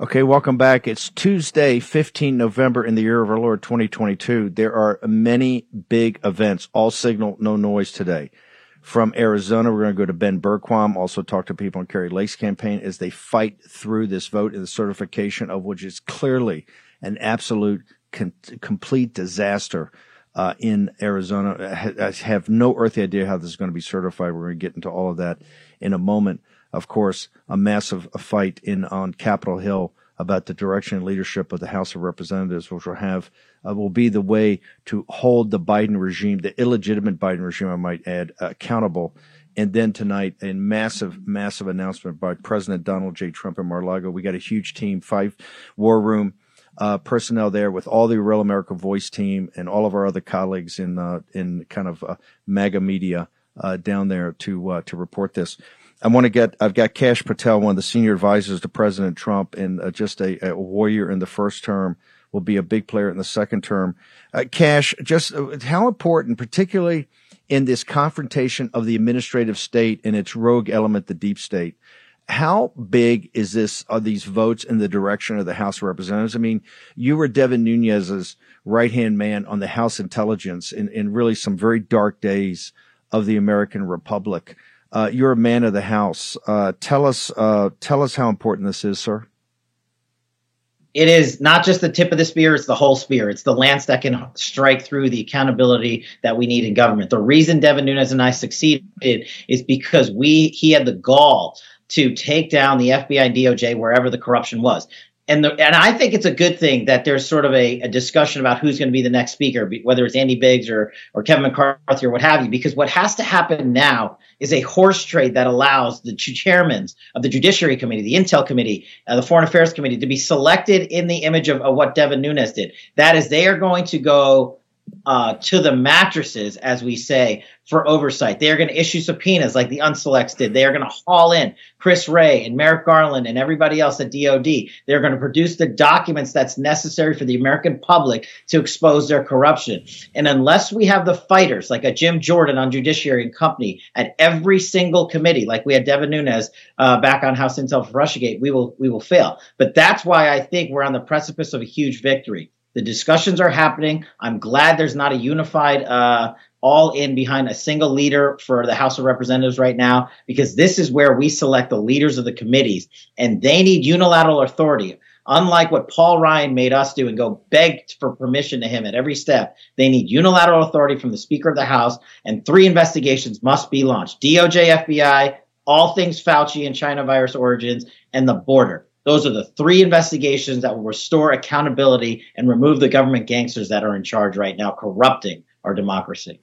Okay, welcome back. It's Tuesday, 15 November in the year of our Lord 2022. There are many big events, all signal, no noise today. From Arizona, we're going to go to Ben Bergquam, also talk to people on Kari Lake's campaign as they fight through this vote and the certification of which is clearly an absolute complete disaster uh, in Arizona. I have no earthly idea how this is going to be certified. We're going to get into all of that in a moment of course, a massive fight in on Capitol Hill about the direction and leadership of the House of Representatives, which will have uh, will be the way to hold the Biden regime, the illegitimate Biden regime, I might add, uh, accountable. And then tonight, a massive, massive announcement by President Donald J. Trump in Mar-a-Lago. We got a huge team, five war room uh, personnel there with all the Real America Voice team and all of our other colleagues in uh, in kind of uh, MAGA media uh, down there to to report this. I want to get, I've got Kash Patel, one of the senior advisors to President Trump and uh, just a, a, warrior in the first term, will be a big player in the second term. Uh, Kash, just uh, how important, particularly in this confrontation of the administrative state and its rogue element, the deep state, how big is this, are these votes in the direction of the House of Representatives? I mean, you were Devin Nunes's right hand man on the House intelligence in, in really some very dark days of the American Republic. Uh, you're a man of the house. Uh, tell us, uh, tell us how important this is, sir. It is not just the tip of the spear; it's the whole spear. It's the lance that can strike through the accountability that we need in government. The reason Devin Nunes and I succeeded is because we he had the gall to take down the FBI and DOJ wherever the corruption was and the, and I think it's a good thing that there's sort of a, a discussion about who's going to be the next speaker, whether it's Andy Biggs or or Kevin McCarthy or what have you. Because what has to happen now is a horse trade that allows the two chairmen of the Judiciary Committee, the Intel Committee, uh, the Foreign Affairs Committee to be selected in the image of, of what Devin Nunes did. That is, they are going to go uh, to the mattresses, as we say, for oversight. They are going to issue subpoenas like the Unselects did. They are going to haul in Chris Wray and Merrick Garland and everybody else at DOD. They're going to produce the documents that's necessary for the American public to expose their corruption. And unless we have the fighters like a Jim Jordan on Judiciary and Company at every single committee, like we had Devin Nunes uh, back on House Intel for Russiagate, we will we will fail. But that's why I think we're on the precipice of a huge victory. The discussions are happening. I'm glad there's not a unified uh, all in behind a single leader for the House of Representatives right now, because this is where we select the leaders of the committees, and they need unilateral authority. Unlike what Paul Ryan made us do and go beg for permission to him at every step, they need unilateral authority from the Speaker of the House, and three investigations must be launched DOJ, FBI, all things Fauci and China virus origins, and the border. Those are the three investigations that will restore accountability and remove the government gangsters that are in charge right now, corrupting our democracy.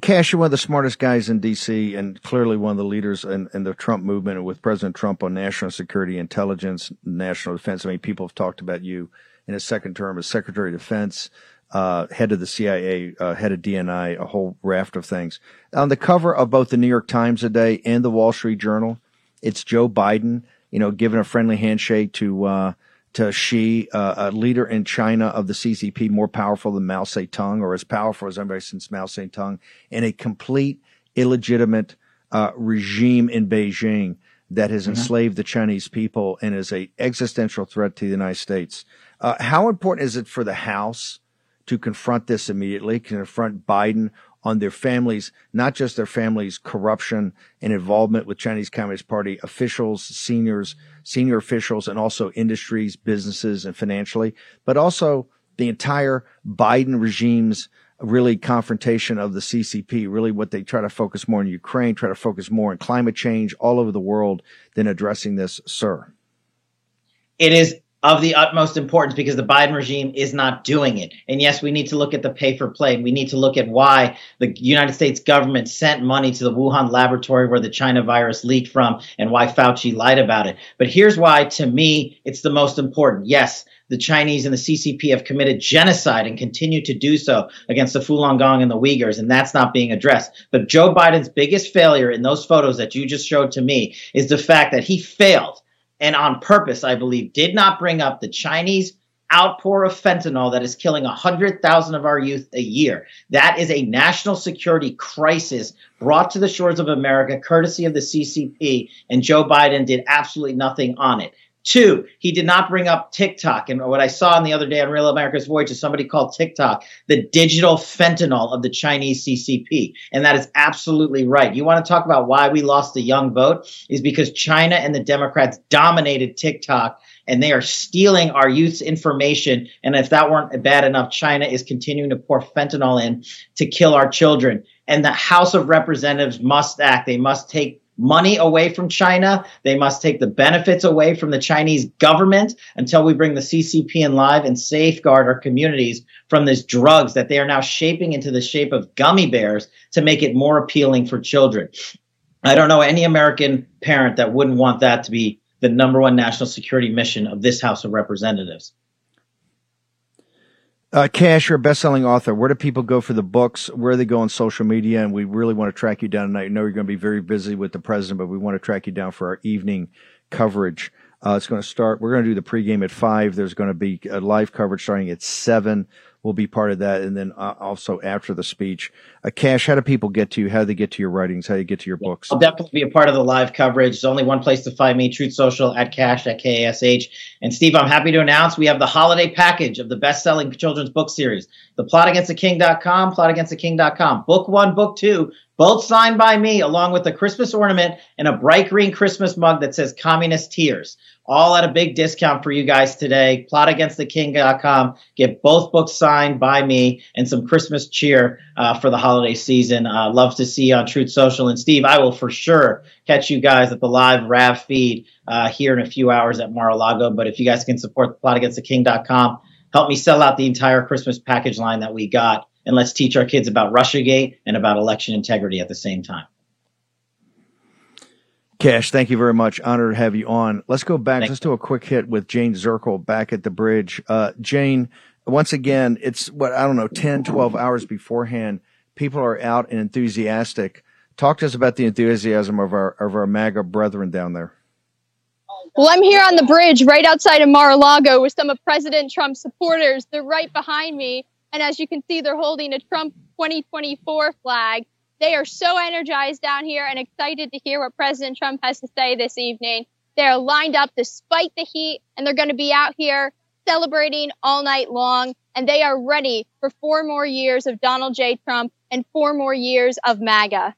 Kash, you're one of the smartest guys in D.C. and clearly one of the leaders in, in, the Trump movement with President Trump on national security, intelligence, national defense. I mean, people have talked about you in his second term as Secretary of Defense, uh, head of the CIA, uh, head of DNI, a whole raft of things. On the cover of both the New York Times today and the Wall Street Journal, it's Joe Biden, you know, giving a friendly handshake to uh, to Xi, uh, a leader in China of the CCP, more powerful than Mao Zedong, or as powerful as anybody since Mao Zedong, in a complete illegitimate uh, regime in Beijing that has mm-hmm. enslaved the Chinese people and is a existential threat to the United States. Uh, how important is it for the House to confront this immediately, confront Biden on their families, not just their families' corruption and involvement with Chinese Communist Party officials, seniors, senior officials, and also industries, businesses, and financially, but also the entire Biden regime's really confrontation of the CCP, really what they try to focus more in Ukraine, try to focus more on climate change all over the world than addressing this, sir? It is of the utmost importance because the Biden regime is not doing it. And yes, we need to look at the pay for play. We need to look at why the United States government sent money to the Wuhan laboratory where the China virus leaked from and why Fauci lied about it. But here's why, to me, it's the most important. Yes, the Chinese and the CCP have committed genocide and continue to do so against the Falun Gong and the Uyghurs, and that's not being addressed. But Joe Biden's biggest failure in those photos that you just showed to me is the fact that he failed and on purpose, I believe, did not bring up the Chinese outpour of fentanyl that is killing 100,000 of our youth a year. That is a national security crisis brought to the shores of America courtesy of the CCP, and Joe Biden did absolutely nothing on it. Two, he did not bring up TikTok. And what I saw on the other day on Real America's Voice is somebody called TikTok the digital fentanyl of the Chinese CCP. And that is absolutely right. You want to talk about why we lost the young vote? Is because China and the Democrats dominated TikTok and they are stealing our youth's information. And if that weren't bad enough, China is continuing to pour fentanyl in to kill our children. And the House of Representatives must act. They must take money away from China. They must take the benefits away from the Chinese government until we bring the CCP in live and safeguard our communities from these drugs that they are now shaping into the shape of gummy bears to make it more appealing for children. I don't know any American parent that wouldn't want that to be the number one national security mission of this House of Representatives. Uh, Kash, you're a best-selling author. Where do people go for the books? Where do they go on social media? And we really want to track you down tonight. I know you're going to be very busy with the president, but we want to track you down for our evening coverage. Uh, it's going to start. We're going to do the pregame at five. There's going to be live coverage starting at seven will be part of that. And then uh, also after the speech, uh, Kash, how do people get to you? How do they get to your writings? How do you get to your books? I'll definitely be a part of the live coverage. There's only one place to find me, Truth Social at Kash at K A S H. And Steve, I'm happy to announce we have the holiday package of the best-selling children's book series, the plotagainsttheking.com, plotagainsttheking.com. Book one, book two, both signed by me, along with a Christmas ornament and a bright green Christmas mug that says Communist Tears all at a big discount for you guys today. PlotAgainstTheKing.com. Get both books signed by me and some Christmas cheer uh, for the holiday season. Uh, love to see you on Truth Social. And Steve, I will for sure catch you guys at the live RAV feed uh, here in a few hours at Mar-a-Lago. But if you guys can support PlotAgainstTheKing.com, help me sell out the entire Christmas package line that we got. And let's teach our kids about Russiagate and about election integrity at the same time. Kash, thank you very much. Honored to have you on. Let's go back. Thanks. Let's do a quick hit with Jane Zirkle back at the bridge. Uh, Jane, once again, it's what, I don't know, 10, 12 hours beforehand. People are out and enthusiastic. Talk to us about the enthusiasm of our, of our MAGA brethren down there. Well, I'm here on the bridge right outside of Mar-a-Lago with some of President Trump's supporters. They're right behind me. And as you can see, they're holding a Trump 2024 flag. They are so energized down here and excited to hear what President Trump has to say this evening. They're lined up despite the heat, and they're going to be out here celebrating all night long. And they are ready for four more years of Donald J. Trump and four more years of MAGA.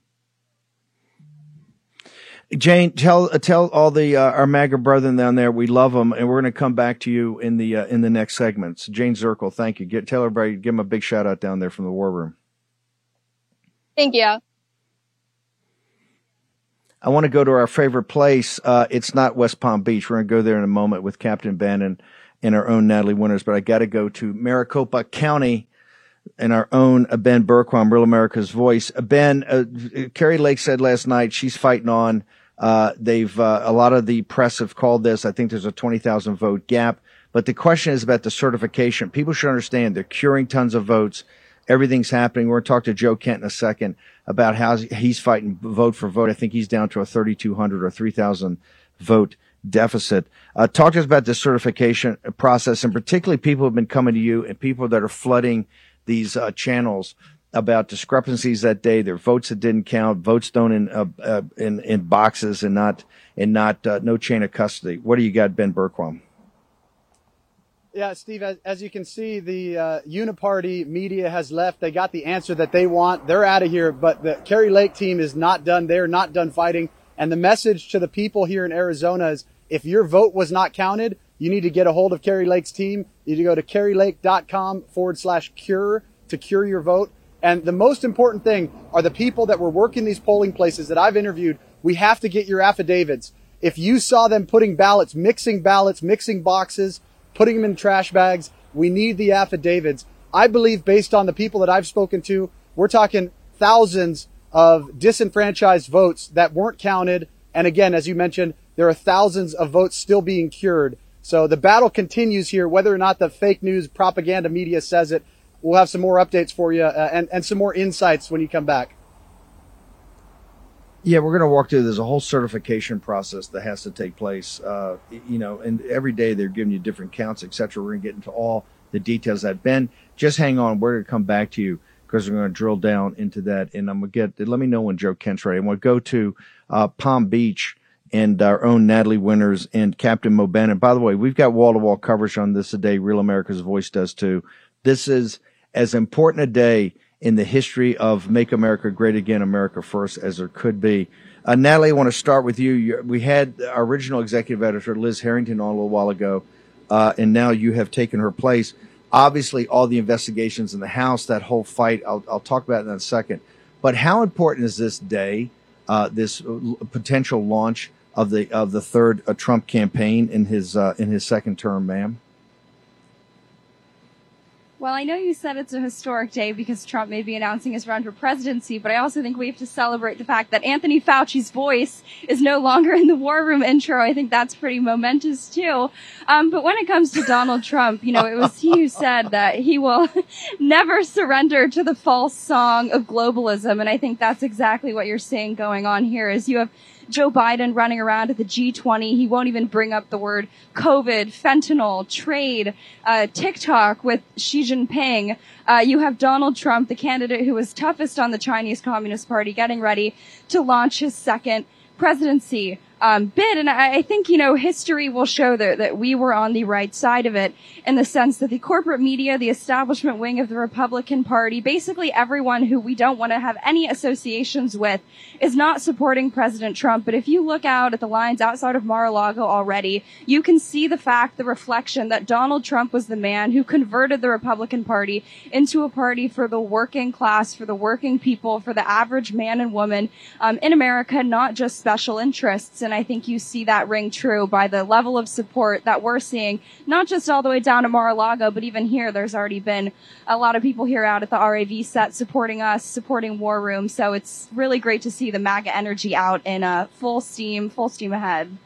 Jane, tell tell all the uh, our MAGA brethren down there we love them, and we're going to come back to you in the uh, in the next segments. Jane Zirkle, thank you. Get tell everybody, give them a big shout out down there from the war room. Thank you. I want to go to our favorite place. Uh, it's not West Palm Beach. We're going to go there in a moment with Captain Bannon and our own Natalie Winters, but I got to go to Maricopa County and our own uh, Ben Bergquam, Real America's Voice. Uh, ben, uh, Kari Lake said last night she's fighting on. Uh, they've uh, a lot of the press have called this. I think there's a twenty thousand vote gap, but the question is about the certification. People should understand they're curing tons of votes everything's happening. We're going to talk to Joe Kent in a second about how he's fighting vote for vote. I think he's down to a 3,200 or 3,000 vote deficit. Uh, talk to us about the certification process and particularly people who have been coming to you and people that are flooding these uh, channels about discrepancies that day, their votes that didn't count, votes thrown in uh, uh in, in boxes and not and not uh, no chain of custody. What do you got, Ben Bergquam? Yeah, Steve, as, as, you can see, the uh, Uniparty media has left. They got the answer that they want. They're out of here, but the Kari Lake team is not done. They're not done fighting. And the message to the people here in Arizona is if your vote was not counted, you need to get a hold of Kari Lake's team. You need to go to karilake.com forward slash cure. to cure your vote. And the most important thing are the people that were working these polling places that I've interviewed. We have to get your affidavits. If you saw them putting ballots, mixing ballots, mixing boxes, putting them in trash bags, we need the affidavits. I believe based on the people that I've spoken to, we're talking thousands of disenfranchised votes that weren't counted. And again, as you mentioned, there are thousands of votes still being cured. So the battle continues here, whether or not the fake news propaganda media says it. We'll have some more updates for you uh, and, and some more insights when you come back. Yeah, we're going to walk through. There's a whole certification process that has to take place. Uh, you know, and every day they're giving you different counts, etc. We're going to get into all the details that Ben. Just hang on. We're going to come back to you because we're going to drill down into that. And I'm going to get. Let me know when Joe Kent's ready. I'm going to go to uh, Palm Beach and our own Natalie Winters and Captain Mo Bannon. By the way, we've got wall to wall coverage on this today. Real America's Voice does too. This is as important a day in the history of Make America Great Again, America First, as there could be. Uh, Natalie, I want to start with you. we had our original executive editor, Liz Harrington, on a little while ago, uh, and now you have taken her place. Obviously, all the investigations in the House, that whole fight, I'll, I'll talk about in a second. But how important is this day, uh, this potential launch of the of the third uh, Trump campaign in his uh, in his second term, ma'am? Well, I know you said it's a historic day because Trump may be announcing his run for presidency, but I also think we have to celebrate the fact that Anthony Fauci's voice is no longer in the war room intro. I think that's pretty momentous too. Um, but when it comes to Donald Trump, you know, it was he who said that he will never surrender to the false song of globalism. And I think that's exactly what you're seeing going on here is you have Joe Biden running around at the G20. He won't even bring up the word COVID, fentanyl, trade, uh, TikTok with Xi Jinping. Uh, you have Donald Trump, the candidate who was toughest on the Chinese Communist Party, getting ready to launch his second presidency um, bid. And I, I, think, you know, history will show that, that we were on the right side of it in the sense that the corporate media, the establishment wing of the Republican Party, basically everyone who we don't want to have any associations with is not supporting President Trump. But if you look out at the lines outside of Mar-a-Lago already, you can see the fact, the reflection that Donald Trump was the man who converted the Republican Party into a party for the working class, for the working people, for the average man and woman um, in America, not just special interests. And I think you see that ring true by the level of support that we're seeing, not just all the way down to Mar-a-Lago, but even here, there's already been a lot of people here out at the RAV set supporting us, supporting War Room. So it's really great to see the MAGA energy out in uh, full steam, full steam ahead.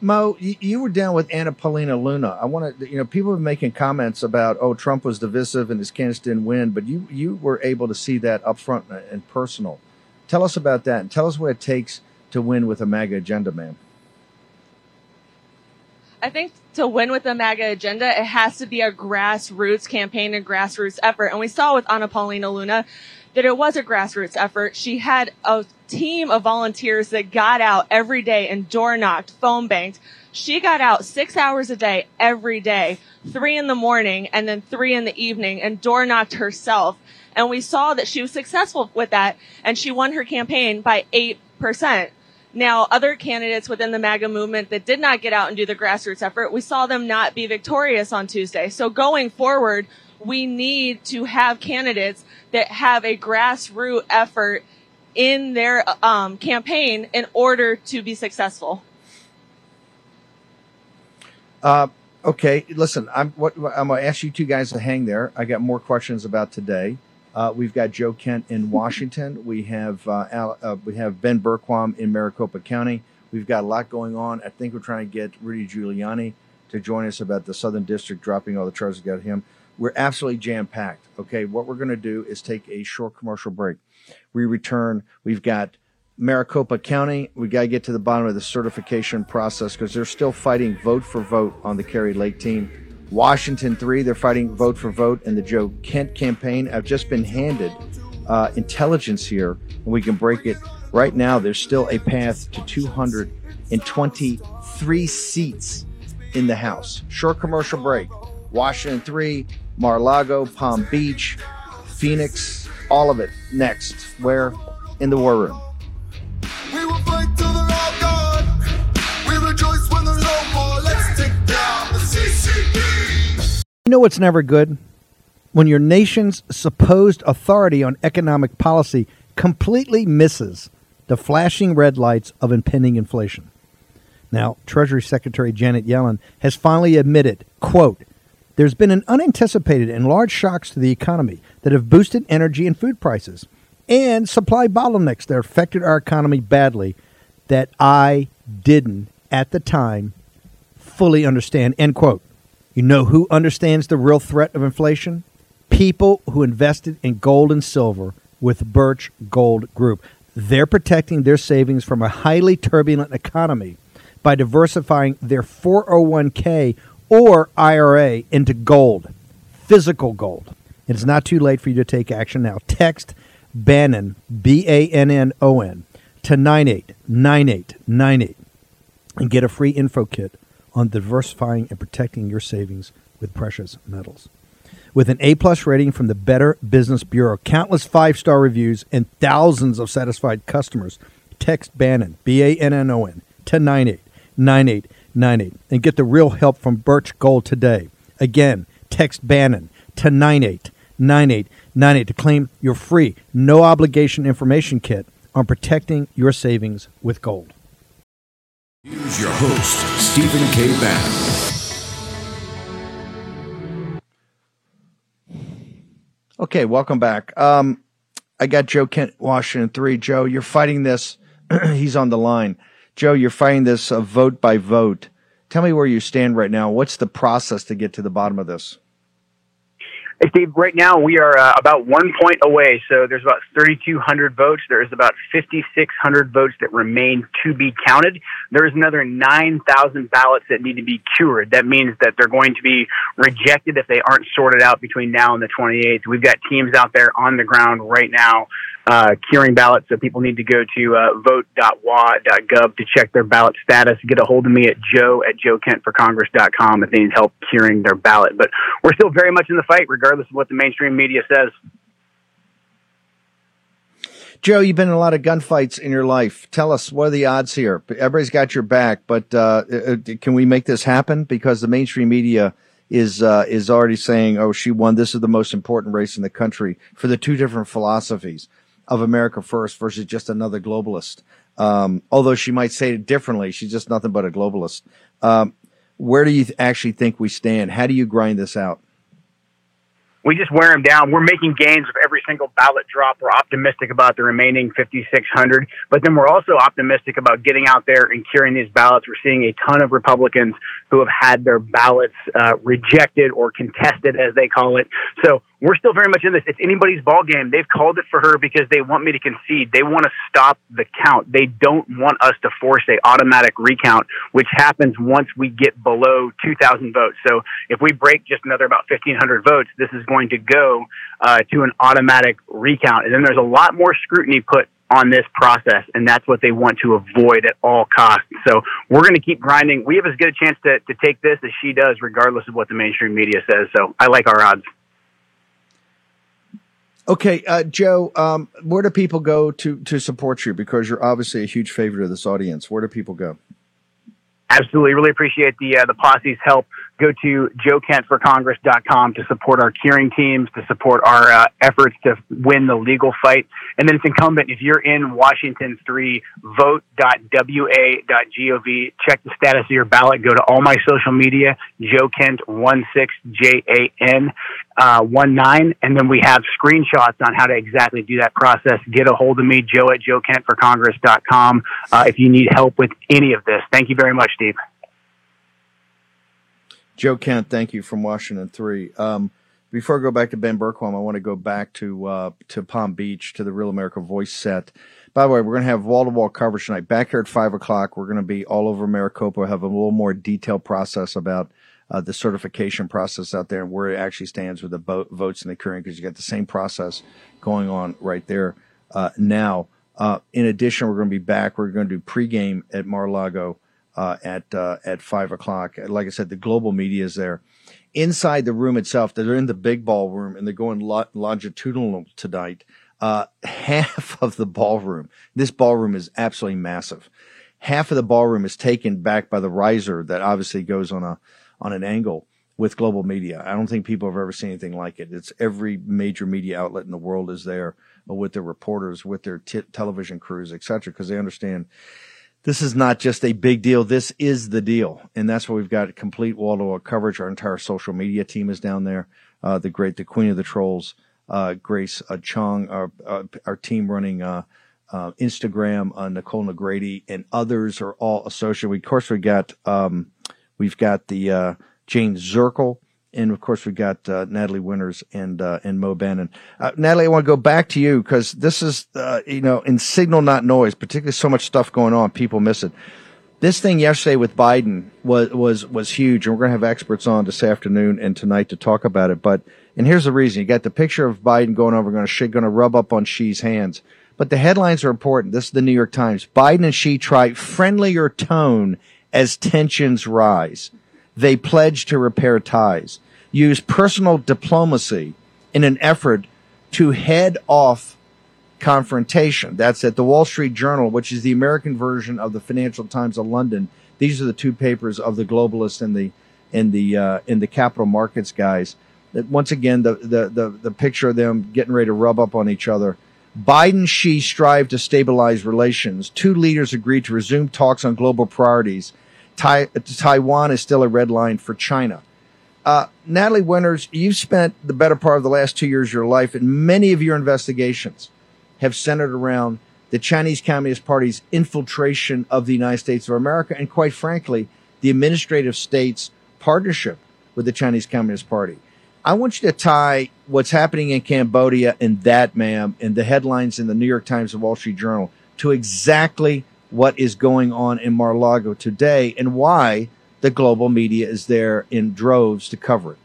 Mo, you were down with Anna Paulina Luna. I want to, you know, people have been making comments about, oh, Trump was divisive and his candidates didn't win, but you you were able to see that up front and personal. Tell us about that and tell us what it takes to win with a MAGA agenda, ma'am. I think to win with the MAGA agenda, it has to be a grassroots campaign and grassroots effort. And we saw with Anna Paulina Luna that it was a grassroots effort. She had a team of volunteers that got out every day and door knocked, phone banked. She got out six hours a day every day, three in the morning and then three in the evening and door knocked herself. And we saw that she was successful with that and she won her campaign by 8%. Now, other candidates within the MAGA movement that did not get out and do the grassroots effort, we saw them not be victorious on Tuesday. So going forward, we need to have candidates that have a grassroots effort in their um, campaign in order to be successful. Uh, okay, listen, I'm what I'm going to ask you two guys to hang there. I got more questions about today. Uh, we've got Joe Kent in Washington. We have uh, Al, uh, we have Ben Bergquam in Maricopa County. We've got a lot going on. I think we're trying to get Rudy Giuliani to join us about the Southern District dropping all the charges against him. We're absolutely jam packed. Okay, what we're going to do is take a short commercial break. We return. We've got Maricopa County. We got to get to the bottom of the certification process because they're still fighting vote for vote on the Kari Lake team. Washington 3, they're fighting vote for vote in the Joe Kent campaign. I've just been handed uh, intelligence here, and we can break it. Right now, there's still a path to 223 seats in the House. Short commercial break. Washington 3, Mar-a-Lago, Palm Beach, Phoenix, all of it next. Where? In the War Room. You know what's never good? when your nation's supposed authority on economic policy completely misses the flashing red lights of impending inflation. Now, Treasury Secretary Janet Yellen has finally admitted, quote, there's been an unanticipated and large shocks to the economy that have boosted energy and food prices and supply bottlenecks that affected our economy badly that I didn't at the time fully understand, end quote. You know who understands the real threat of inflation? People who invested in gold and silver with Birch Gold Group. They're protecting their savings from a highly turbulent economy by diversifying their 401k or IRA into gold, physical gold. It's not too late for you to take action now. Text Bannon, B A N N O N, to 989898 and get a free info kit on diversifying and protecting your savings with precious metals. With an A plus rating from the Better Business Bureau, countless five star reviews, and thousands of satisfied customers, text Bannon, B A N N O N, to 989898 and get the real help from Birch Gold today. Again, text Bannon to 989898 to claim your free, no obligation information kit on protecting your savings with gold. Here's your host, Stephen K. Bannon. Okay, welcome back. Um, I got Joe Kent, Washington three. Joe, you're fighting this. He's on the line. Joe, you're fighting this uh, vote by vote. Tell me where you stand right now. What's the process to get to the bottom of this? Steve, right now we are uh, about one point away. So there's about 3,200 votes. There's about 5,600 votes that remain to be counted. There's another 9,000 ballots that need to be cured. That means that they're going to be rejected if they aren't sorted out between now and the 28th. We've got teams out there on the ground right now uh, curing ballots. So people need to go to uh, vote.wa.gov to check their ballot status. Get a hold of me at joe at joekentforcongress.com if they need help curing their ballot. But we're still very much in the fight, regardless of what the mainstream media says. Joe, you've been in a lot of gunfights in your life. Tell us what are the odds here? Everybody's got your back, but uh, uh can we make this happen? Because the mainstream media is uh, is already saying, "Oh, she won. This is the most important race in the country for the two different philosophies." Of America First versus just another globalist. Um, although she might say it differently, she's just nothing but a globalist. Um, where do you th- actually think we stand? How do you grind this out? we just wear them down. We're making gains with every single ballot drop. We're optimistic about the remaining 5,600, but then we're also optimistic about getting out there and curing these ballots. We're seeing a ton of Republicans who have had their ballots uh, rejected or contested, as they call it. So we're still very much in this. It's anybody's ball game. They've called it for her because they want me to concede. They want to stop the count. They don't want us to force a automatic recount, which happens once we get below 2,000 votes. So if we break just another about 1,500 votes, this is going to go uh, to an automatic recount. And then there's a lot more scrutiny put on this process, and that's what they want to avoid at all costs. So we're going to keep grinding. We have as good a chance to, to take this as she does, regardless of what the mainstream media says. So I like our odds. Okay, uh, Joe, um, where do people go to to support you? Because you're obviously a huge favorite of this audience. Where do people go? Absolutely, really appreciate the uh, the posse's help go to joekentforcongress.com to support our curing teams, to support our uh, efforts to win the legal fight. And then it's incumbent, if you're in Washington 3, vote.wa.gov. Check the status of your ballot. Go to all my social media, Joe Kent 16 J A N uh, 19. And then we have screenshots on how to exactly do that process. Get a hold of me, joe at joekentforcongress.com, uh, if you need help with any of this. Thank you very much, Steve. Joe Kent, thank you from Washington Three. Um, before I go back to Ben Bergquam, I want to go back to uh, to Palm Beach to the Real America Voice set. By the way, we're going to have wall to wall coverage tonight. Back here at five o'clock, we're going to be all over Maricopa. Have a little more detailed process about uh, the certification process out there and where it actually stands with the bo- votes in the curing because you got the same process going on right there uh, now. Uh, in addition, we're going to be back. We're going to do pregame at Mar-a-Lago uh, at uh, at five o'clock. Like I said, the global media is there. Inside the room itself, they're in the big ballroom and they're going lo- longitudinal tonight. Uh, half of the ballroom, this ballroom is absolutely massive. Half of the ballroom is taken back by the riser that obviously goes on a on an angle with global media. I don't think people have ever seen anything like it. It's every major media outlet in the world is there with their reporters, with their t- television crews, et cetera, because they understand this is not just a big deal. This is the deal. And that's why we've got complete wall to wall coverage. Our entire social media team is down there. Uh, the great, the queen of the trolls, uh, Grace uh, Chong, our, uh, our team running, uh, uh, Instagram, Nicole Negrady and others are all associated. We, of course, we got, um, we've got the, Jane Zirkle, and of course we've got uh, Natalie Winters and uh, and Mo Bannon. Uh, Natalie, I want to go back to you because this is uh, you know in signal not noise, particularly so much stuff going on, people miss it. This thing yesterday with Biden was was was huge, and we're going to have experts on this afternoon and tonight to talk about it. But and here's the reason: you got the picture of Biden going over, going to going to rub up on Xi's hands. But the headlines are important. This is the New York Times. Biden and Xi try friendlier tone as tensions rise. They pledge to repair ties use personal diplomacy in an effort to head off confrontation. That's at the Wall Street Journal, which is the American version of the Financial Times of London. These are the two papers of the globalists and the in the uh, in the capital markets guys. That once again, the, the the the picture of them getting ready to rub up on each other. Biden Xi strive to stabilize relations. Two leaders agreed to resume talks on global priorities. Tai- Taiwan is still a red line for China. Uh, Natalie Winters, you've spent the better part of the last two years of your life, and many of your investigations have centered around the Chinese Communist Party's infiltration of the United States of America, and quite frankly, the administrative state's partnership with the Chinese Communist Party. I want you to tie what's happening in Cambodia and that, ma'am, and the headlines in the New York Times and Wall Street Journal to exactly what is going on in Mar-a-Lago today and why the global media is there in droves to cover it.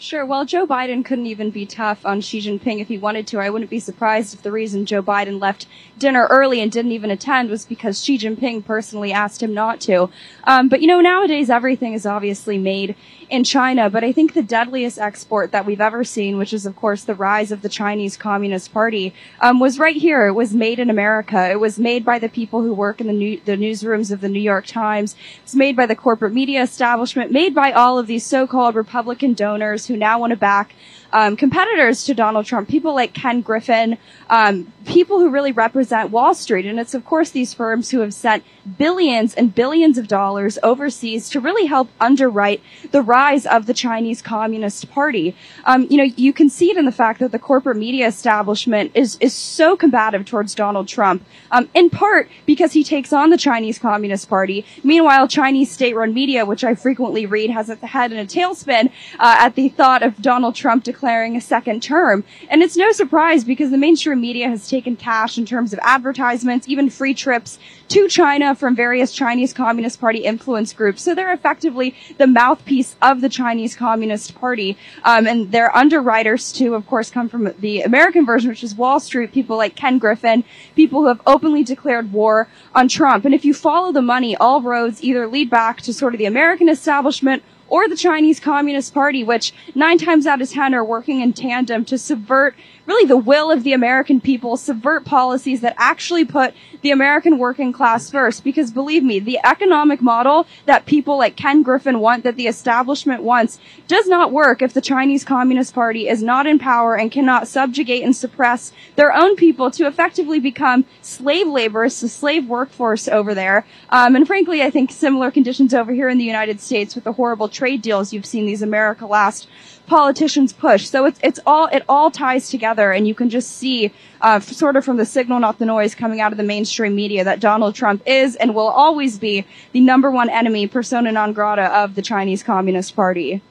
Sure. Well, Joe Biden couldn't even be tough on Xi Jinping if he wanted to. I wouldn't be surprised if the reason Joe Biden left dinner early and didn't even attend was because Xi Jinping personally asked him not to. Um, but you know, nowadays everything is obviously made in China, but I think the deadliest export that we've ever seen, which is of course the rise of the Chinese Communist Party, um, was right here. It was made in America. It was made by the people who work in the, new, the newsrooms of the New York Times. It's made by the corporate media establishment, made by all of these so-called Republican donors who now want to back um, competitors to Donald Trump, people like Ken Griffin, um, people who really represent Wall Street. And it's of course these firms who have sent billions and billions of dollars overseas to really help underwrite the rise of the Chinese Communist Party. Um, you know, you can see it in the fact that the corporate media establishment is is so combative towards Donald Trump, um, in part because he takes on the Chinese Communist Party. Meanwhile, Chinese state-run media, which I frequently read, has its head in a tailspin uh, at the thought of Donald Trump declaring a second term. And it's no surprise because the mainstream media has taken cash in terms of advertisements, even free trips to China from various Chinese Communist Party influence groups. So they're effectively the mouthpiece of the Chinese Communist Party. Um, and their underwriters too, of course, come from the American version, which is Wall Street, people like Ken Griffin, people who have openly declared war on Trump. And if you follow the money, all roads either lead back to sort of the American establishment or the Chinese Communist Party, which nine times out of ten are working in tandem to subvert really the will of the American people, subvert policies that actually put the American working class first. Because believe me, the economic model that people like Ken Griffin want, that the establishment wants, does not work if the Chinese Communist Party is not in power and cannot subjugate and suppress their own people to effectively become slave laborers, the slave workforce over there. Um, and frankly, I think similar conditions over here in the United States with the horrible trade deals you've seen these America last politicians push. So it's it's all it all ties together, and you can just see uh, sort of from the signal, not the noise, coming out of the mainstream media that Donald Trump is and will always be the number one enemy, persona non grata of the Chinese Communist Party.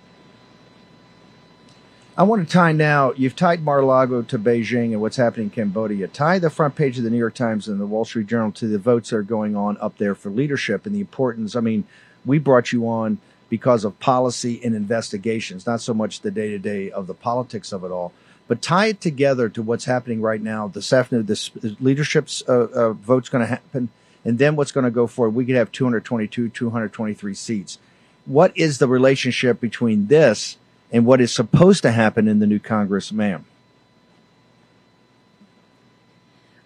I want to tie now. You've tied Mar-a-Lago to Beijing and what's happening in Cambodia. Tie the front page of the New York Times and the Wall Street Journal to the votes that are going on up there for leadership and the importance. I mean, we brought you on because of policy and investigations, not so much the day to day of the politics of it all. But tie it together to what's happening right now. This afternoon, this leadership's uh, uh, vote's going to happen, and then what's going to go forward. We could have 222, 223 seats. What is the relationship between this and what is supposed to happen in the new Congress, ma'am?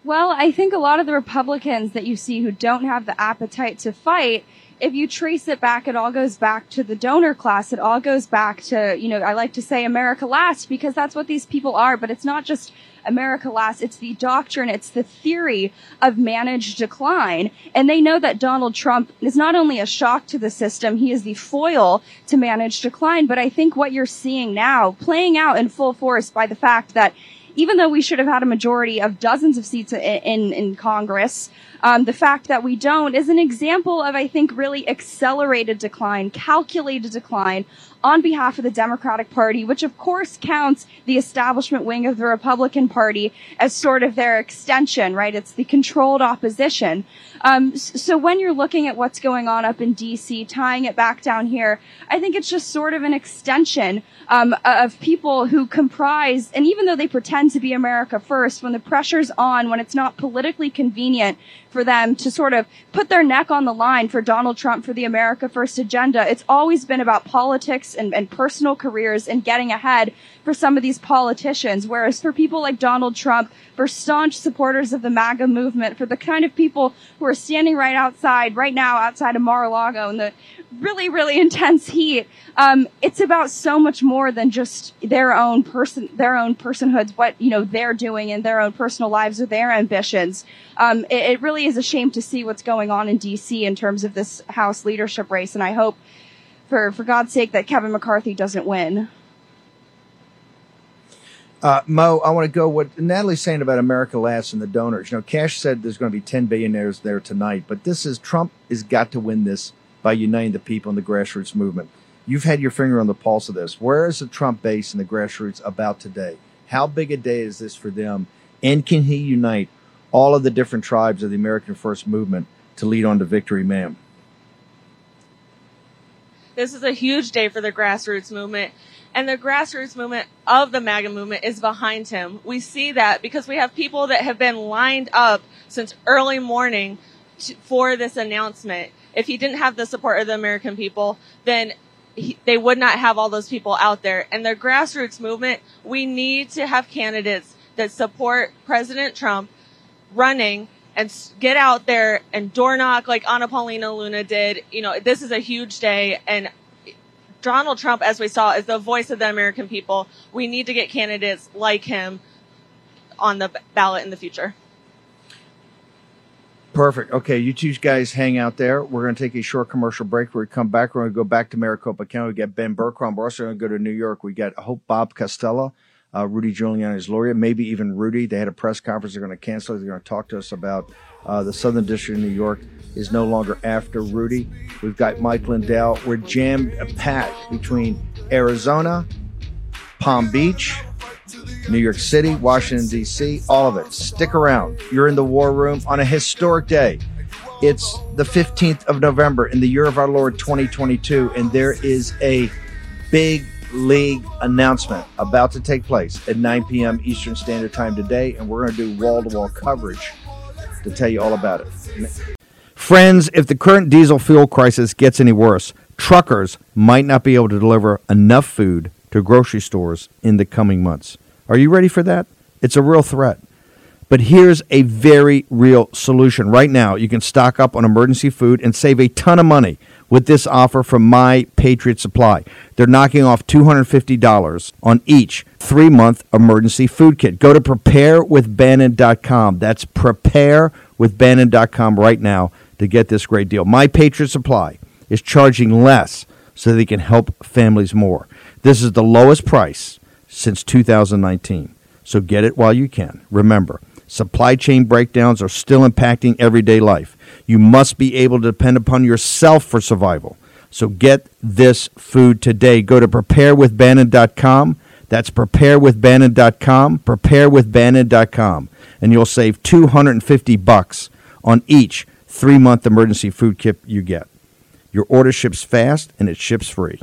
Well, I think a lot of the Republicans that you see who don't have the appetite to fight if you trace it back, it all goes back to the donor class. It all goes back to, you know, I like to say America last because that's what these people are, but it's not just America last. It's the doctrine. It's the theory of managed decline. And they know that Donald Trump is not only a shock to the system, he is the foil to managed decline. But I think what you're seeing now playing out in full force by the fact that even though we should have had a majority of dozens of seats in, in, in Congress, um, the fact that we don't is an example of, I think, really accelerated decline, calculated decline on behalf of the Democratic Party, which of course counts the establishment wing of the Republican Party as sort of their extension, right? It's the controlled opposition. Um, so when you're looking at what's going on up in DC, tying it back down here, I think it's just sort of an extension um, of people who comprise, and even though they pretend to be America first, when the pressure's on, when it's not politically convenient for them to sort of put their neck on the line for Donald Trump for the America First agenda. It's always been about politics and, and personal careers and getting ahead for some of these politicians. Whereas for people like Donald Trump, for staunch supporters of the MAGA movement, for the kind of people who are standing right outside, right now outside of Mar-a-Lago in the really, really intense heat, um, it's about so much more than just their own person, their own personhoods, what, you know, they're doing in their own personal lives or their ambitions. Um, it, it really is a shame to see what's going on in DC in terms of this House leadership race. And I hope for, for God's sake that Kevin McCarthy doesn't win. Uh, Mo, I want to go what Natalie's saying about America Last and the donors. You know, Kash said there's going to be 10 billionaires there tonight, but this is Trump has got to win this by uniting the people in the grassroots movement. You've had your finger on the pulse of this. Where is the Trump base and the grassroots about today? How big a day is this for them? And can he unite all of the different tribes of the American First Movement to lead on to victory, ma'am? This is a huge day for the grassroots movement. And the grassroots movement of the MAGA movement is behind him. We see that because we have people that have been lined up since early morning for this announcement. If he didn't have the support of the American people, then he, they would not have all those people out there. And the grassroots movement, we need to have candidates that support President Trump running and get out there and door knock like Anna Paulina Luna did. You know, this is a huge day and Donald Trump, as we saw, is the voice of the American people. We need to get candidates like him on the ballot in the future. Perfect. Okay, you two guys hang out there. We're going to take a short commercial break. We come back, we're going to go back to Maricopa County. We got Ben Bergeron. We're also going to go to New York. We got Hope Bob Costello uh, Rudy Giuliani's lawyer, maybe even Rudy. They had a press conference. They're going to cancel. They're going to talk to us about uh, the Southern District of New York is no longer after Rudy. We've got Mike Lindell. We're jammed a packed between Arizona, Palm Beach, New York City, Washington, D.C., all of it. Stick around. You're in the war room on a historic day. It's the 15th of November in the year of our Lord 2022, and there is a big League announcement about to take place at 9 p.m. Eastern Standard Time today, and we're going to do wall to wall coverage to tell you all about it. Friends, if the current diesel fuel crisis gets any worse, truckers might not be able to deliver enough food to grocery stores in the coming months. Are you ready for that? It's a real threat. But here's a very real solution. Right now, you can stock up on emergency food and save a ton of money with this offer from My Patriot Supply. They're knocking off $250 on each three month emergency food kit. Go to preparewithbannon.com. That's preparewithbannon.com right now to get this great deal. My Patriot Supply is charging less so they can help families more. This is the lowest price since 2019. So get it while you can. Remember, supply chain breakdowns are still impacting everyday life. You must be able to depend upon yourself for survival. So get this food today. Go to preparewithbannon.com. That's preparewithbannon.com, preparewithbannon.com, and you'll save 250 bucks on each 3-month emergency food kit you get. Your order ships fast and it ships free.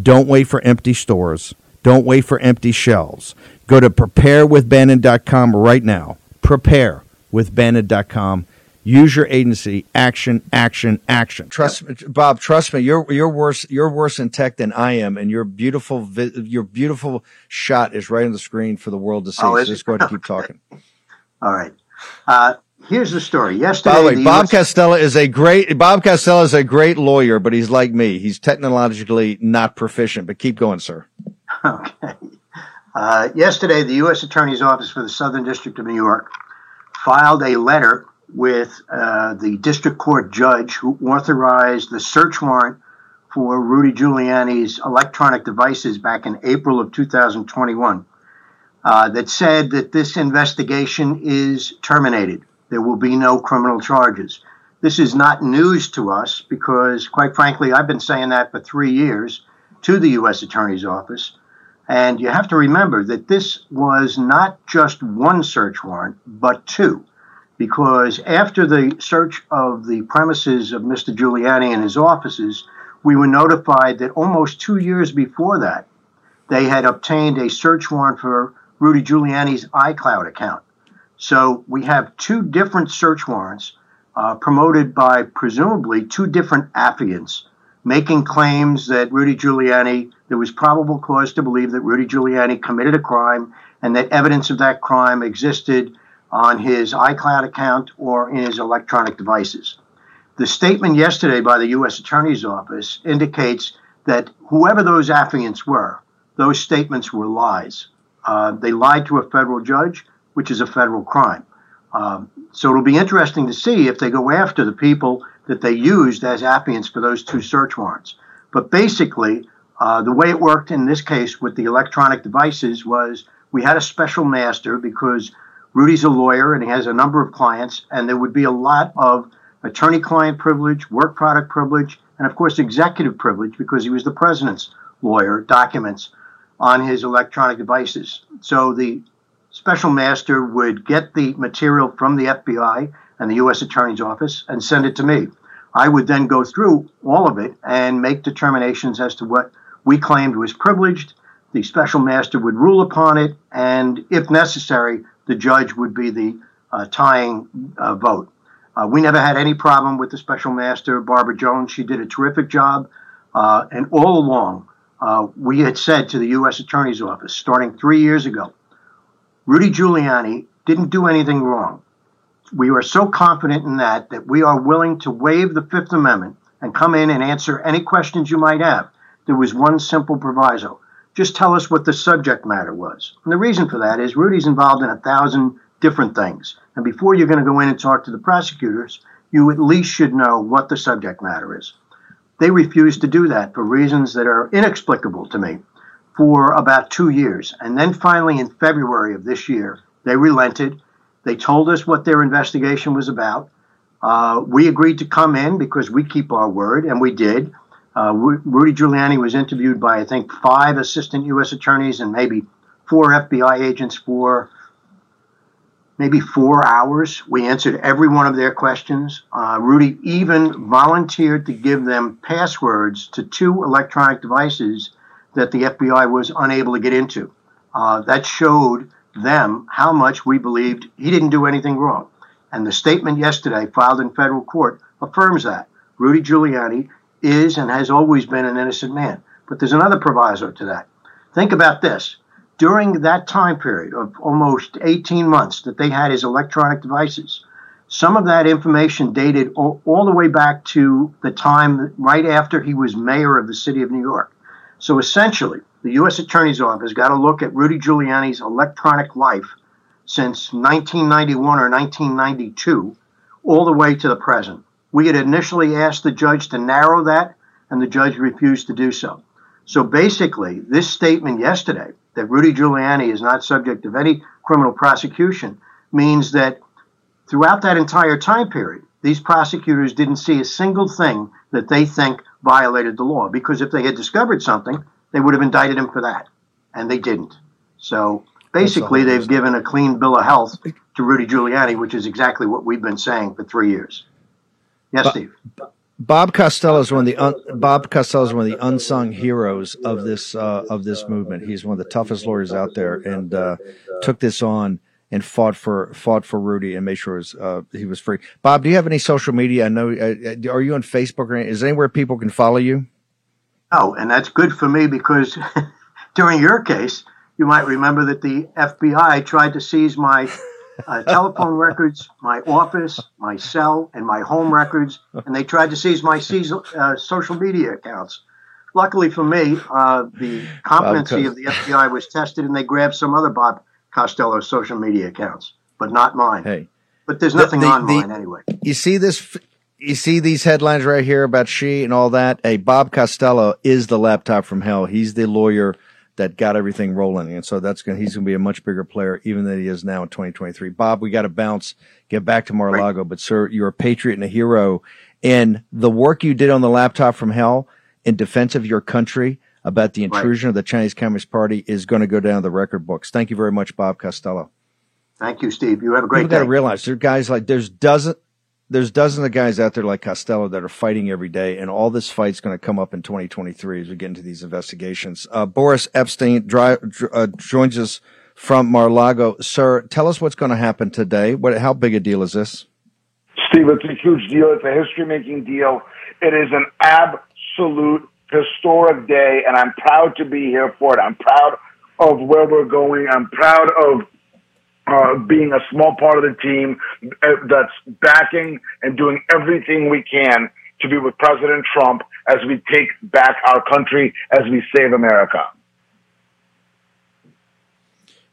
Don't wait for empty stores. Don't wait for empty shelves. Go to preparewithbannon.com right now. Preparewithbannon.com Use your agency. Action, action, action. Trust me, Bob. Trust me. You're you're worse. You're worse in tech than I am, and your beautiful your beautiful shot is right on the screen for the world to see. Oh, so just go ahead and keep talking. All right. Uh, here's the story. Yesterday, By the way, the Bob US Costello is a great Bob Costello is a great lawyer, but he's like me. He's technologically not proficient. But keep going, sir. Okay. Uh, yesterday, the U.S. Attorney's Office for the Southern District of New York filed a letter with uh, the district court judge who authorized the search warrant for Rudy Giuliani's electronic devices back in April of 2021 uh, that said that this investigation is terminated. There will be no criminal charges. This is not news to us because, quite frankly, I've been saying that for three years to the U.S. Attorney's Office. And you have to remember that this was not just one search warrant, but two. Because after the search of the premises of Mr. Giuliani and his offices, we were notified that almost two years before that, they had obtained a search warrant for Rudy Giuliani's iCloud account. So we have two different search warrants uh, promoted by presumably two different affiants making claims that Rudy Giuliani, there was probable cause to believe that Rudy Giuliani committed a crime and that evidence of that crime existed on his iCloud account or in his electronic devices. The statement yesterday by the U.S. Attorney's Office indicates that whoever those affiants were, those statements were lies. Uh, they lied to a federal judge, which is a federal crime. Um, so it'll be interesting to see if they go after the people that they used as affiants for those two search warrants. But basically, uh, the way it worked in this case with the electronic devices was we had a special master because Rudy's a lawyer and he has a number of clients, and there would be a lot of attorney client privilege, work product privilege, and of course, executive privilege because he was the president's lawyer, documents on his electronic devices. So the special master would get the material from the FBI and the U.S. Attorney's Office and send it to me. I would then go through all of it and make determinations as to what we claimed was privileged. The special master would rule upon it, and if necessary, the judge would be the uh, tying uh, vote. Uh, we never had any problem with the special master, Barbara Jones. She did a terrific job. Uh, and all along, uh, we had said to the U.S. Attorney's Office, starting three years ago, Rudy Giuliani didn't do anything wrong we are so confident in that that we are willing to waive the Fifth Amendment and come in and answer any questions you might have. There was one simple proviso. Just tell us what the subject matter was. And the reason for that is Rudy's involved in a thousand different things. And before you're going to go in and talk to the prosecutors, you at least should know what the subject matter is. They refused to do that for reasons that are inexplicable to me for about two years. And then finally, in February of this year, they relented they told us what their investigation was about. Uh, we agreed to come in because we keep our word, and we did. Uh, Rudy Giuliani was interviewed by, I think, five assistant U.S. attorneys and maybe four FBI agents for maybe four hours. We answered every one of their questions. Uh, Rudy even volunteered to give them passwords to two electronic devices that the FBI was unable to get into. Uh, that showed them how much we believed he didn't do anything wrong. And the statement yesterday filed in federal court affirms that. Rudy Giuliani is and has always been an innocent man. But there's another proviso to that. Think about this. During that time period of almost 18 months that they had his electronic devices, some of that information dated all, all, the way back to the time right after he was mayor of the city of New York. So essentially, the U.S. Attorney's Office got to look at Rudy Giuliani's electronic life since 1991 or 1992 all the way to the present. We had initially asked the judge to narrow that, and the judge refused to do so. So basically, this statement yesterday that Rudy Giuliani is not subject of any criminal prosecution means that throughout that entire time period, these prosecutors didn't see a single thing that they think violated the law. Because if they had discovered something, they would have indicted him for that, and they didn't. So basically, they've given a clean bill of health to Rudy Giuliani, which is exactly what we've been saying for three years. Yes, Bob, Steve. Bob Costello is one of the un, Bob Costello is one of the unsung heroes of this uh, of this movement. He's one of the toughest lawyers out there, and uh, took this on and fought for fought for Rudy and made sure was, uh, he was free. Bob, do you have any social media? I know. Uh, are you on Facebook or is anywhere people can follow you? Oh, and that's good for me because during your case, you might remember that the FBI tried to seize my uh, telephone records, my office, my cell, and my home records, and they tried to seize my uh, social media accounts. Luckily for me, uh, the competency of the FBI was tested, and they grabbed some other Bob Costello social media accounts, but not mine. Hey, but there's nothing the, the, on the, mine anyway. You see this? You see these headlines right here about she and all that. Hey, Bob Costello is the laptop from hell. He's the lawyer that got everything rolling, and so that's going. He's going to be a much bigger player even than he is now in 2023. Bob, we got to bounce, get back to Mar-a-Lago, but sir, you're a patriot and a hero, and the work you did on the laptop from hell in defense of your country about the intrusion right. of the Chinese Communist Party is going to go down the record books. Thank you very much, Bob Costello. Thank you, Steve. You have a great People got to realize there are guys like there's dozen there's dozens of guys out there like Costello that are fighting every day, and all this fight's going to come up in 2023 as we get into these investigations. Uh, Boris Epshteyn dry, uh, joins us from Mar-a-Lago. Sir, tell us what's going to happen today. What, how big a deal is this? Steve, it's a huge deal. It's a history-making deal. It is an absolute historic day, and I'm proud to be here for it. I'm proud of where we're going. I'm proud of uh, being a small part of the team uh, that's backing and doing everything we can to be with President Trump as we take back our country, as we save America.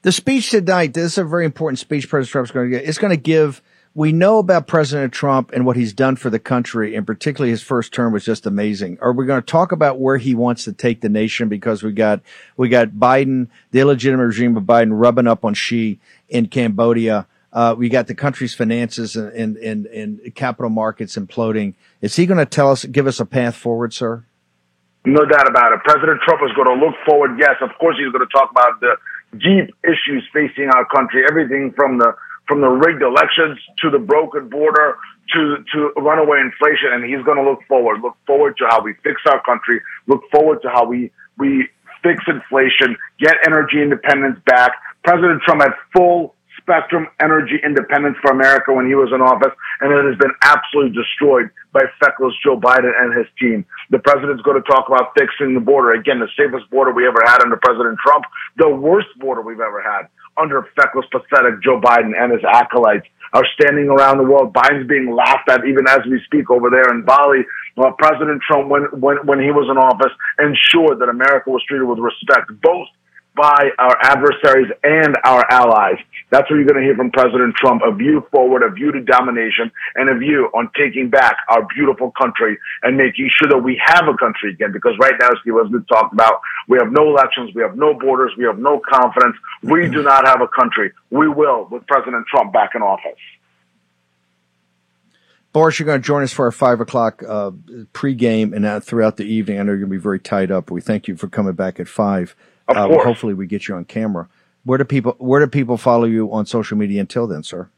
The speech tonight, this is a very important speech President Trump's going to get. It's going to give we know about President Trump and what he's done for the country, and particularly his first term was just amazing. Are we going to talk about where he wants to take the nation? Because we got we got Biden, the illegitimate regime of Biden, rubbing up on Xi in Cambodia. Uh, we got the country's finances and, and, and, and capital markets imploding. Is he going to tell us, give us a path forward, sir? No doubt about it. President Trump is going to look forward. Yes, of course, he's going to talk about the deep issues facing our country, everything from the from the rigged elections to the broken border to, to runaway inflation. And he's going to look forward, look forward to how we fix our country, look forward to how we, we fix inflation, get energy independence back. President Trump had full spectrum energy independence for America when he was in office, and it has been absolutely destroyed by feckless Joe Biden and his team. The president's going to talk about fixing the border. Again, the safest border we ever had under President Trump, the worst border we've ever had under feckless, pathetic Joe Biden and his acolytes are standing around the world. Biden's being laughed at even as we speak over there in Bali. Well, President Trump, when, when, when he was in office, ensured that America was treated with respect, both by our adversaries and our allies. That's what you're going to hear from President Trump, a view forward, a view to domination, and a view on taking back our beautiful country and making sure that we have a country again. Because right now, as was been talked about, we have no elections, we have no borders, we have no confidence. We do not have a country. We will with President Trump back in office. Boris, you're going to join us for our five o'clock uh, pregame and throughout the evening. I know you're going to be very tied up. We thank you for coming back at five. Of uh, course. Hopefully, we get you on camera. Where do people Where do people follow you on social media until then, sir?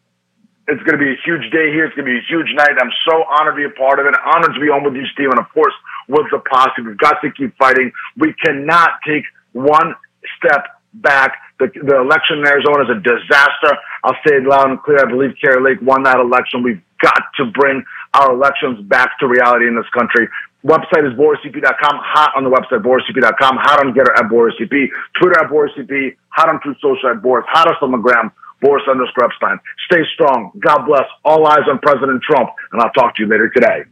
It's going to be a huge day here. It's going to be a huge night. I'm so honored to be a part of it. Honored to be on with you, Stephen. Of course, with the posse, we've got to keep fighting. We cannot take one step back. The, the election in Arizona is a disaster. I'll say it loud and clear. I believe Kari Lake won that election. We've got to bring our elections back to reality in this country. Website is borisep.com, hot on the website, borisep.com, hot on Gettr at borisep, Twitter at borisep, hot on Truth Social at Boris, hottest on the gram, Boris underscore Epshteyn. Stay strong. God bless. All eyes on President Trump, and I'll talk to you later today.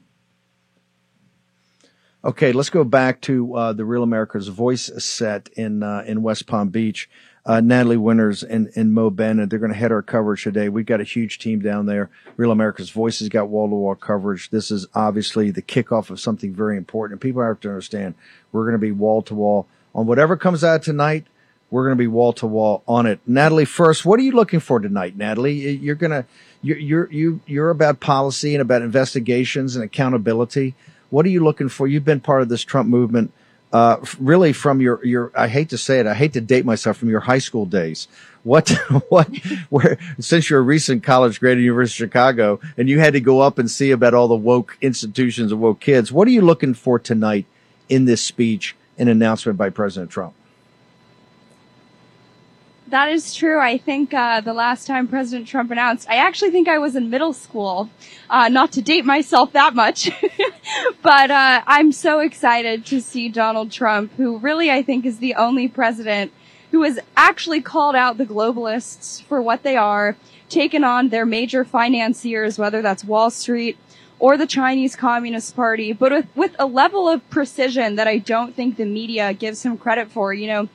Okay, let's go back to uh, the Real America's Voice set in uh, in West Palm Beach uh, Natalie Winters and, and Mo Bannon. They're going to head our coverage today. We've got a huge team down there. Real America's Voice has got wall to wall coverage. This is obviously the kickoff of something very important. And People have to understand we're going to be wall to wall on whatever comes out tonight. We're going to be wall to wall on it. Natalie, first, what are you looking for tonight, Natalie? You're going to, you're, you're, you, you're about policy and about investigations and accountability. What are you looking for? You've been part of this Trump movement uh, really from your, your, I hate to say it, I hate to date myself from your high school days. What, what, where, since you're a recent college grad at University of Chicago and you had to go up and see about all the woke institutions and woke kids, what are you looking for tonight in this speech and announcement by President Trump? That is true. I think uh, the last time President Trump announced, I actually think I was in middle school. Uh, not to date myself that much, but uh, I'm so excited to see Donald Trump, who really I think is the only president who has actually called out the globalists for what they are, taken on their major financiers, whether that's Wall Street or the Chinese Communist Party, but with, with a level of precision that I don't think the media gives him credit for. You know,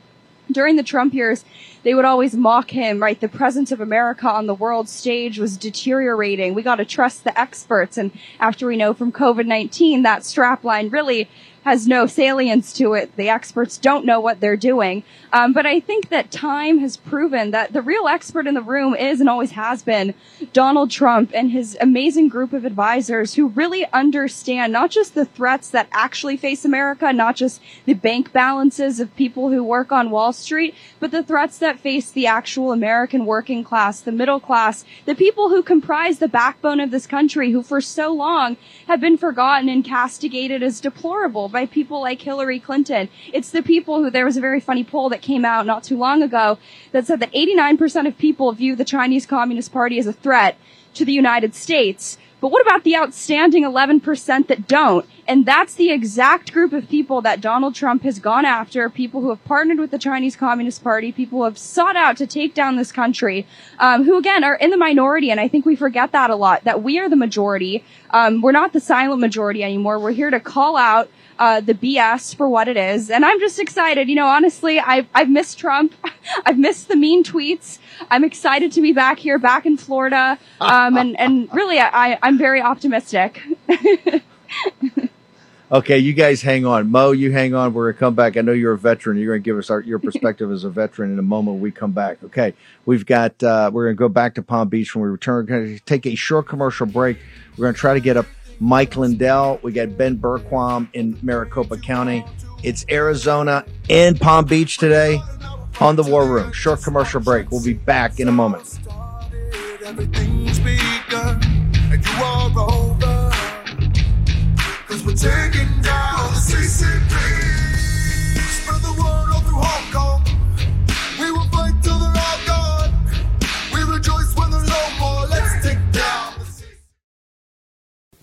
during the Trump years, they would always mock him, right? The presence of America on the world stage was deteriorating. We got to trust the experts. And after we know from COVID-19, that strapline really has no salience to it. The experts don't know what they're doing. Um, but I think that time has proven that the real expert in the room is and always has been Donald Trump and his amazing group of advisors who really understand not just the threats that actually face America, not just the bank balances of people who work on Wall Street, but the threats that face the actual American working class, the middle class, the people who comprise the backbone of this country who for so long have been forgotten and castigated as deplorable by people like Hillary Clinton. It's the people who there was a very funny poll that came out not too long ago that said that 89% of people view the Chinese Communist Party as a threat to the United States. But what about the outstanding 11% that don't? And that's the exact group of people that Donald Trump has gone after, people who have partnered with the Chinese Communist Party, people who have sought out to take down this country, um, who again are in the minority. And I think we forget that a lot, that we are the majority. Um, we're not the silent majority anymore. We're here to call out uh, the BS for what it is. And I'm just excited. You know, honestly, I've, I've missed Trump. I've missed the mean tweets. I'm excited to be back here, back in Florida. Um, and, and really, I, I'm very optimistic. okay, you guys hang on. Mo, you hang on. We're going to come back. I know you're a veteran. You're going to give us our, your perspective as a veteran in a moment when we come back. Okay, we've got, uh, we're going to go back to Palm Beach when we return. We're going to take a short commercial break. We're going to try to get up Mike Lindell. We got Ben Bergquam in Maricopa County. It's Arizona and Palm Beach today on the War Room. Short commercial break. We'll be back in a moment. taking down the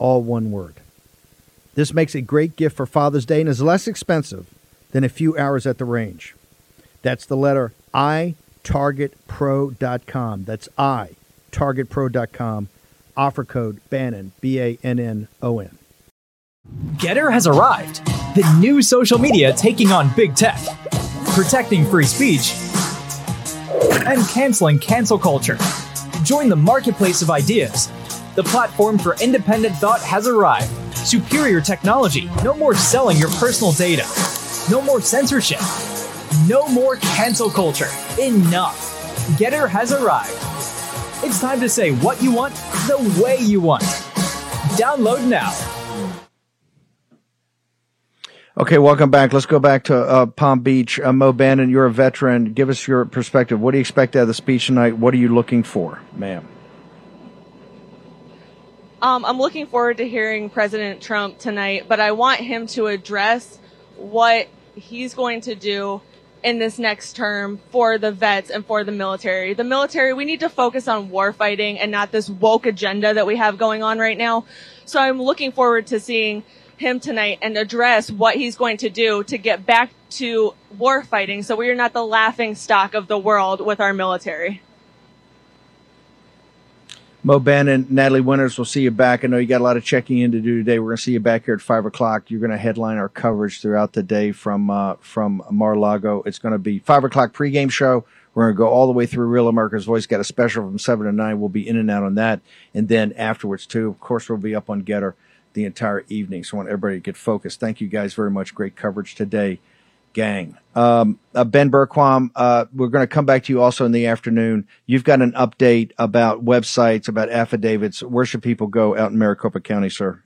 all one word. This makes a great gift for Father's Day and is less expensive than a few hours at the range. That's the letter I targetpro.com. That's I targetpro.com. Offer code Bannon, B A N N O N. Gettr has arrived. The new social media taking on big tech, protecting free speech, and canceling cancel culture. Join the marketplace of ideas the platform for independent thought has arrived. Superior technology. No more selling your personal data. No more censorship. No more cancel culture. Enough. Gettr has arrived. It's time to say what you want the way you want. Download now. Okay, welcome back. Let's go back to uh, Palm Beach. Uh, Mo Bannon, you're a veteran. Give us your perspective. What do you expect out of the speech tonight? What are you looking for, ma'am? Um, I'm looking forward to hearing President Trump tonight, but I want him to address what he's going to do in this next term for the vets and for the military. The military, we need to focus on war fighting and not this woke agenda that we have going on right now. So I'm looking forward to seeing him tonight and address what he's going to do to get back to war fighting so we are not the laughing stock of the world with our military. Mo Bannon, Natalie Winters, we'll see you back. I know you got a lot of checking in to do today. We're going to see you back here at five o'clock. You're going to headline our coverage throughout the day from uh, from Mar-a-Lago. It's going to be five o'clock pregame show. We're going to go all the way through Real America's Voice. Got a special from seven to nine. We'll be in and out on that, and then afterwards too. Of course, we'll be up on Gettr the entire evening. So I want everybody to get focused. Thank you guys very much. Great coverage today gang. Um, uh, ben Bergquam, uh, we're going to come back to you also in the afternoon. You've got an update about websites, about affidavits. Where should people go out in Maricopa County, sir?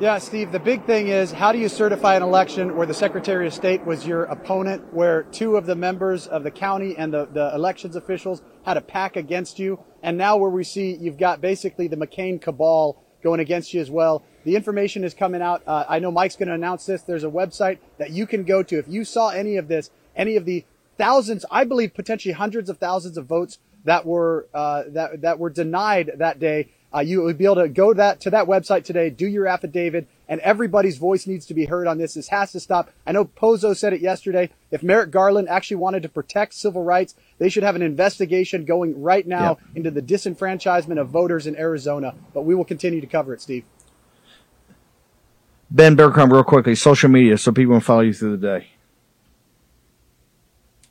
Yeah, Steve, the big thing is how do you certify an election where the Secretary of State was your opponent, where two of the members of the county and the, the elections officials had a pack against you, and now where we see you've got basically the McCain cabal going against you as well. The information is coming out. Uh, I know Mike's going to announce this. There's a website that you can go to if you saw any of this, any of the thousands, I believe potentially hundreds of thousands of votes that were uh, that that were denied that day. Uh, you would be able to go that to that website today, do your affidavit, and everybody's voice needs to be heard on this. This has to stop. I know Pozo said it yesterday. If Merrick Garland actually wanted to protect civil rights, they should have an investigation going right now into the disenfranchisement of voters in Arizona. But we will continue to cover it, Steve. Ben Bergquam, real quickly, social media, so people can follow you through the day.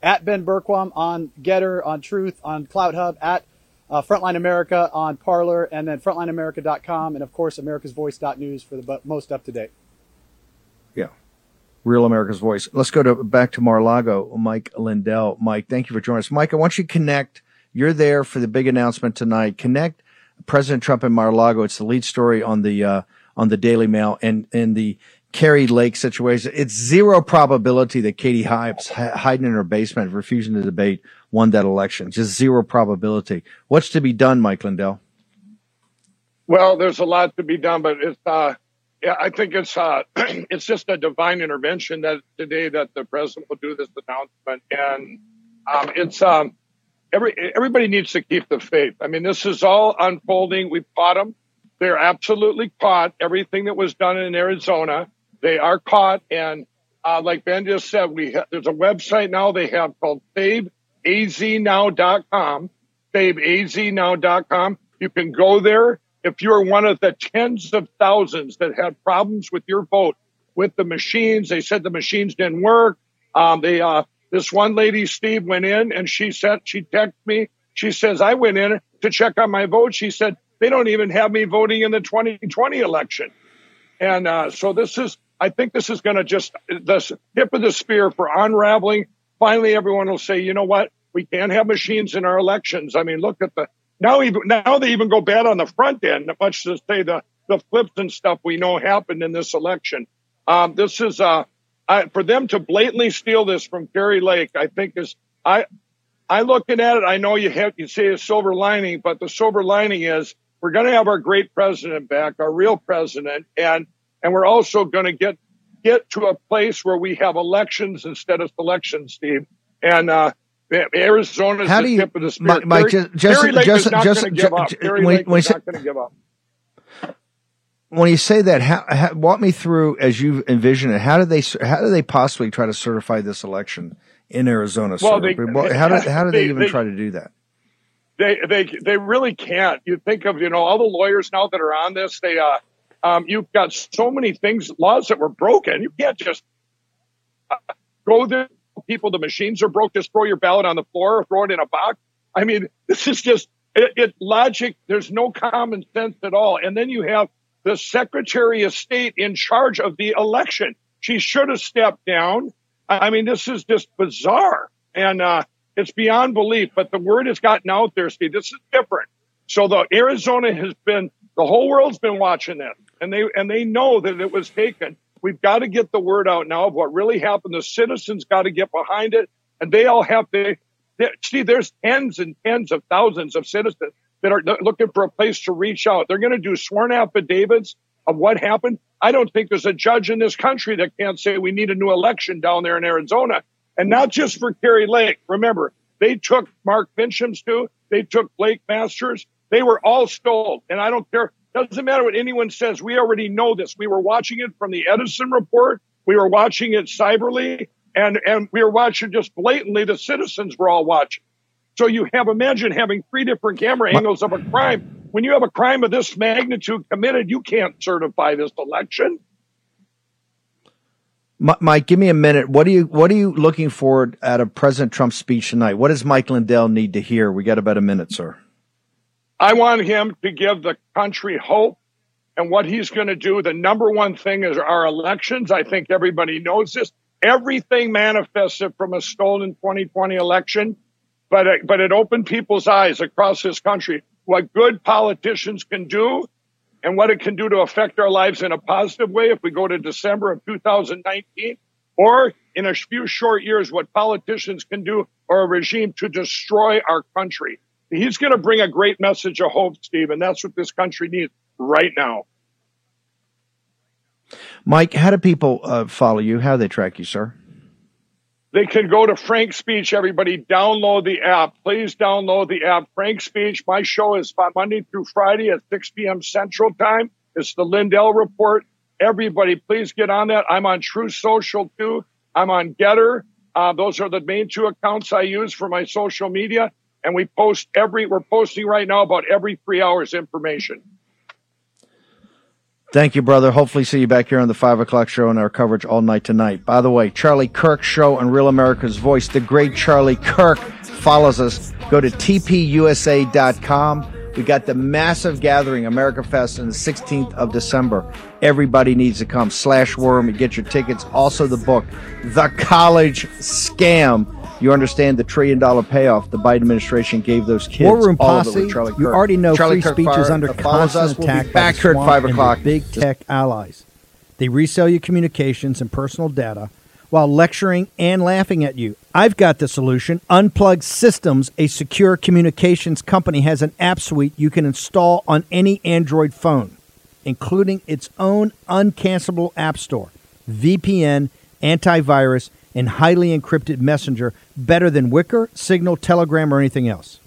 At Ben Bergquam on Gettr, on Truth, on CloutHub, at uh, Frontline America on Parler, and then frontlineamerica.com, and of course, americasvoice.news for the most up to date. Yeah. Real America's Voice. Let's go to back to Mar-a-Lago. Mike Lindell. Mike, thank you for joining us. Mike, I want you to connect. You're there for the big announcement tonight. Connect President Trump in Mar-a-Lago. It's the lead story on the uh, on the Daily Mail and and the Kari Lake situation. It's zero probability that Katie Hobbs hiding in her basement, refusing to debate, won that election. Just zero probability. What's to be done, Mike Lindell? Well, there's a lot to be done, but it's uh, yeah, I think it's uh, it's just a divine intervention that today that the president will do this announcement, and um, it's um, every everybody needs to keep the faith. I mean, this is all unfolding. We've caught them. They're absolutely caught. Everything that was done in Arizona, they are caught. And uh, like Ben just said, we ha- there's a website now they have called saveaznow.com. Saveaznow.com. You can go there if you're one of the tens of thousands that had problems with your vote with the machines. They said the machines didn't work. Um, they uh, this one lady, Steve, went in and she said she texted me. She says I went in to check on my vote. She said they don't even have me voting in the 2020 election. And uh, so this is, I think this is going to just the tip of the spear for unraveling. Finally, everyone will say, you know what? We can't have machines in our elections. I mean, look at the now. Even now, they even go bad on the front end, much to say the the flips and stuff we know happened in this election. Um, this is uh, I, for them to blatantly steal this from Kari Lake. I think is I I looking at it. I know you have you say a silver lining, but the silver lining is we're going to have our great president back, our real president, and and we're also going to get get to a place where we have elections instead of selections, Steve. And uh, Arizona's How the do you, tip of the spear. Mike, Kari- just, just, Lake just, is not just, going to give up. when, Lake when you is say, not going to give up. when you say that, how, how, walk me through as you envision it. How do they, how do they possibly try to certify this election in Arizona? Well, they- how do, how do they, they- even they- try to do that? they they they really can't. You think of you know all the lawyers now that are on this. They uh, um, you've got so many things, laws that were broken. You can't just uh, go there. People, the machines are broke. Just throw your ballot on the floor or throw it in a box. I mean, this is just it, it logic. There's no common sense at all. And then you have the Secretary of State in charge of the election. She should have stepped down. I I mean, this is just bizarre. And uh, it's beyond belief, but the word has gotten out there, Steve. This is different. So the Arizona has been the whole world's been watching this, and they and they know that it was taken. We've got to get the word out now of what really happened. The citizens got to get behind it, and they all have to. they- See, there's tens and tens of thousands of citizens that are looking for a place to reach out. They're going to do sworn affidavits of what happened. I don't think there's a judge in this country that can't say we need a new election down there in Arizona. And not just for Kari Lake. Remember, they took Mark Finchem's too. They took Blake Masters. They were all stole. And I don't care. Doesn't matter what anyone says. We already know this. We were watching it from the Edison report. We were watching it cyberly and, and we were watching just blatantly. The citizens were all watching. So you have imagine having three different camera angles of a crime. When you have a crime of this magnitude committed, you can't certify this election. Mike, give me a minute. What are you What are you looking for out of President Trump's speech tonight? What does Mike Lindell need to hear? We got about a minute, sir. I want him to give the country hope and what he's going to do. The number one thing is our elections. I think everybody knows this. Everything manifested from a stolen 2020 election, but it, but it opened people's eyes across this country what good politicians can do and what it can do to affect our lives in a positive way if we go to December of 2019, or in a few short years, what politicians can do or a regime to destroy our country. He's going to bring a great message of hope, Steve, and that's what this country needs right now. Mike, how do people uh, follow you? How do they track you, sir? They can go to Frank Speech. Everybody download the app. Please download the app. Frank Speech. My show is Monday through Friday at 6 p.m. Central Time. It's the Lindell Report. Everybody, please get on that. I'm on True Social too. I'm on Gettr. Uh, those are the main two accounts I use for my social media. And we post every, we're posting right now about every three hours information. Thank you, brother. Hopefully, see you back here on the five o'clock show and our coverage all night tonight. By the way, Charlie Kirk show on Real America's Voice. The great Charlie Kirk follows us. Go to tpusa.com. We got the massive gathering, America Fest, on the 16th of December. Everybody needs to come. Slash Worm and get your tickets. Also, the book, The College Scam you understand the trillion dollar payoff the Biden administration gave those kids. War Room Posse. Charlie You Kirk. alreat know Charlie free Kirk speech is under constant us. We'll attack. by back the at swamp five o'clock. Big tech allies. They resell your communications and personal data while lecturing and laughing at you. I've got the solution. Unplug Systems, a secure communications company, has an app suite you can install on any Android phone, including its own uncancelable app store, VPN, antivirus, and highly encrypted messenger better than Wickr, Signal, Telegram, or anything else.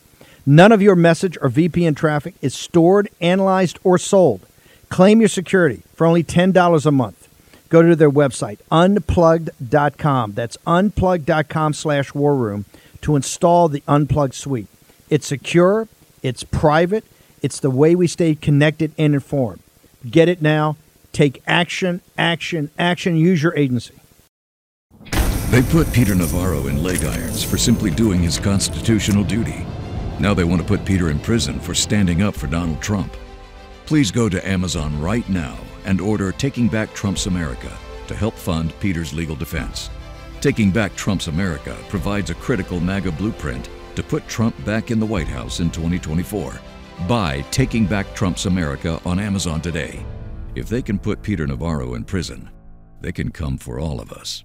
None of your message or VPN traffic is stored, analyzed, or sold. Claim your security for only $10 a month. Go to their website, unplugged.com. That's unplugged.com slash war room to install the Unplugged suite. It's secure, it's private, it's the way we stay connected and informed. Get it now. Take action, action, action. Use your agency. They put Peter Navarro in leg irons for simply doing his constitutional duty. Now they want to put Peter in prison for standing up for Donald Trump. Please go to Amazon right now and order Taking Back Trump's America to help fund Peter's legal defense. Taking Back Trump's America provides a critical MAGA blueprint to put Trump back in the White House in 2024. Buy Taking Back Trump's America on Amazon today. If they can put Peter Navarro in prison, they can come for all of us.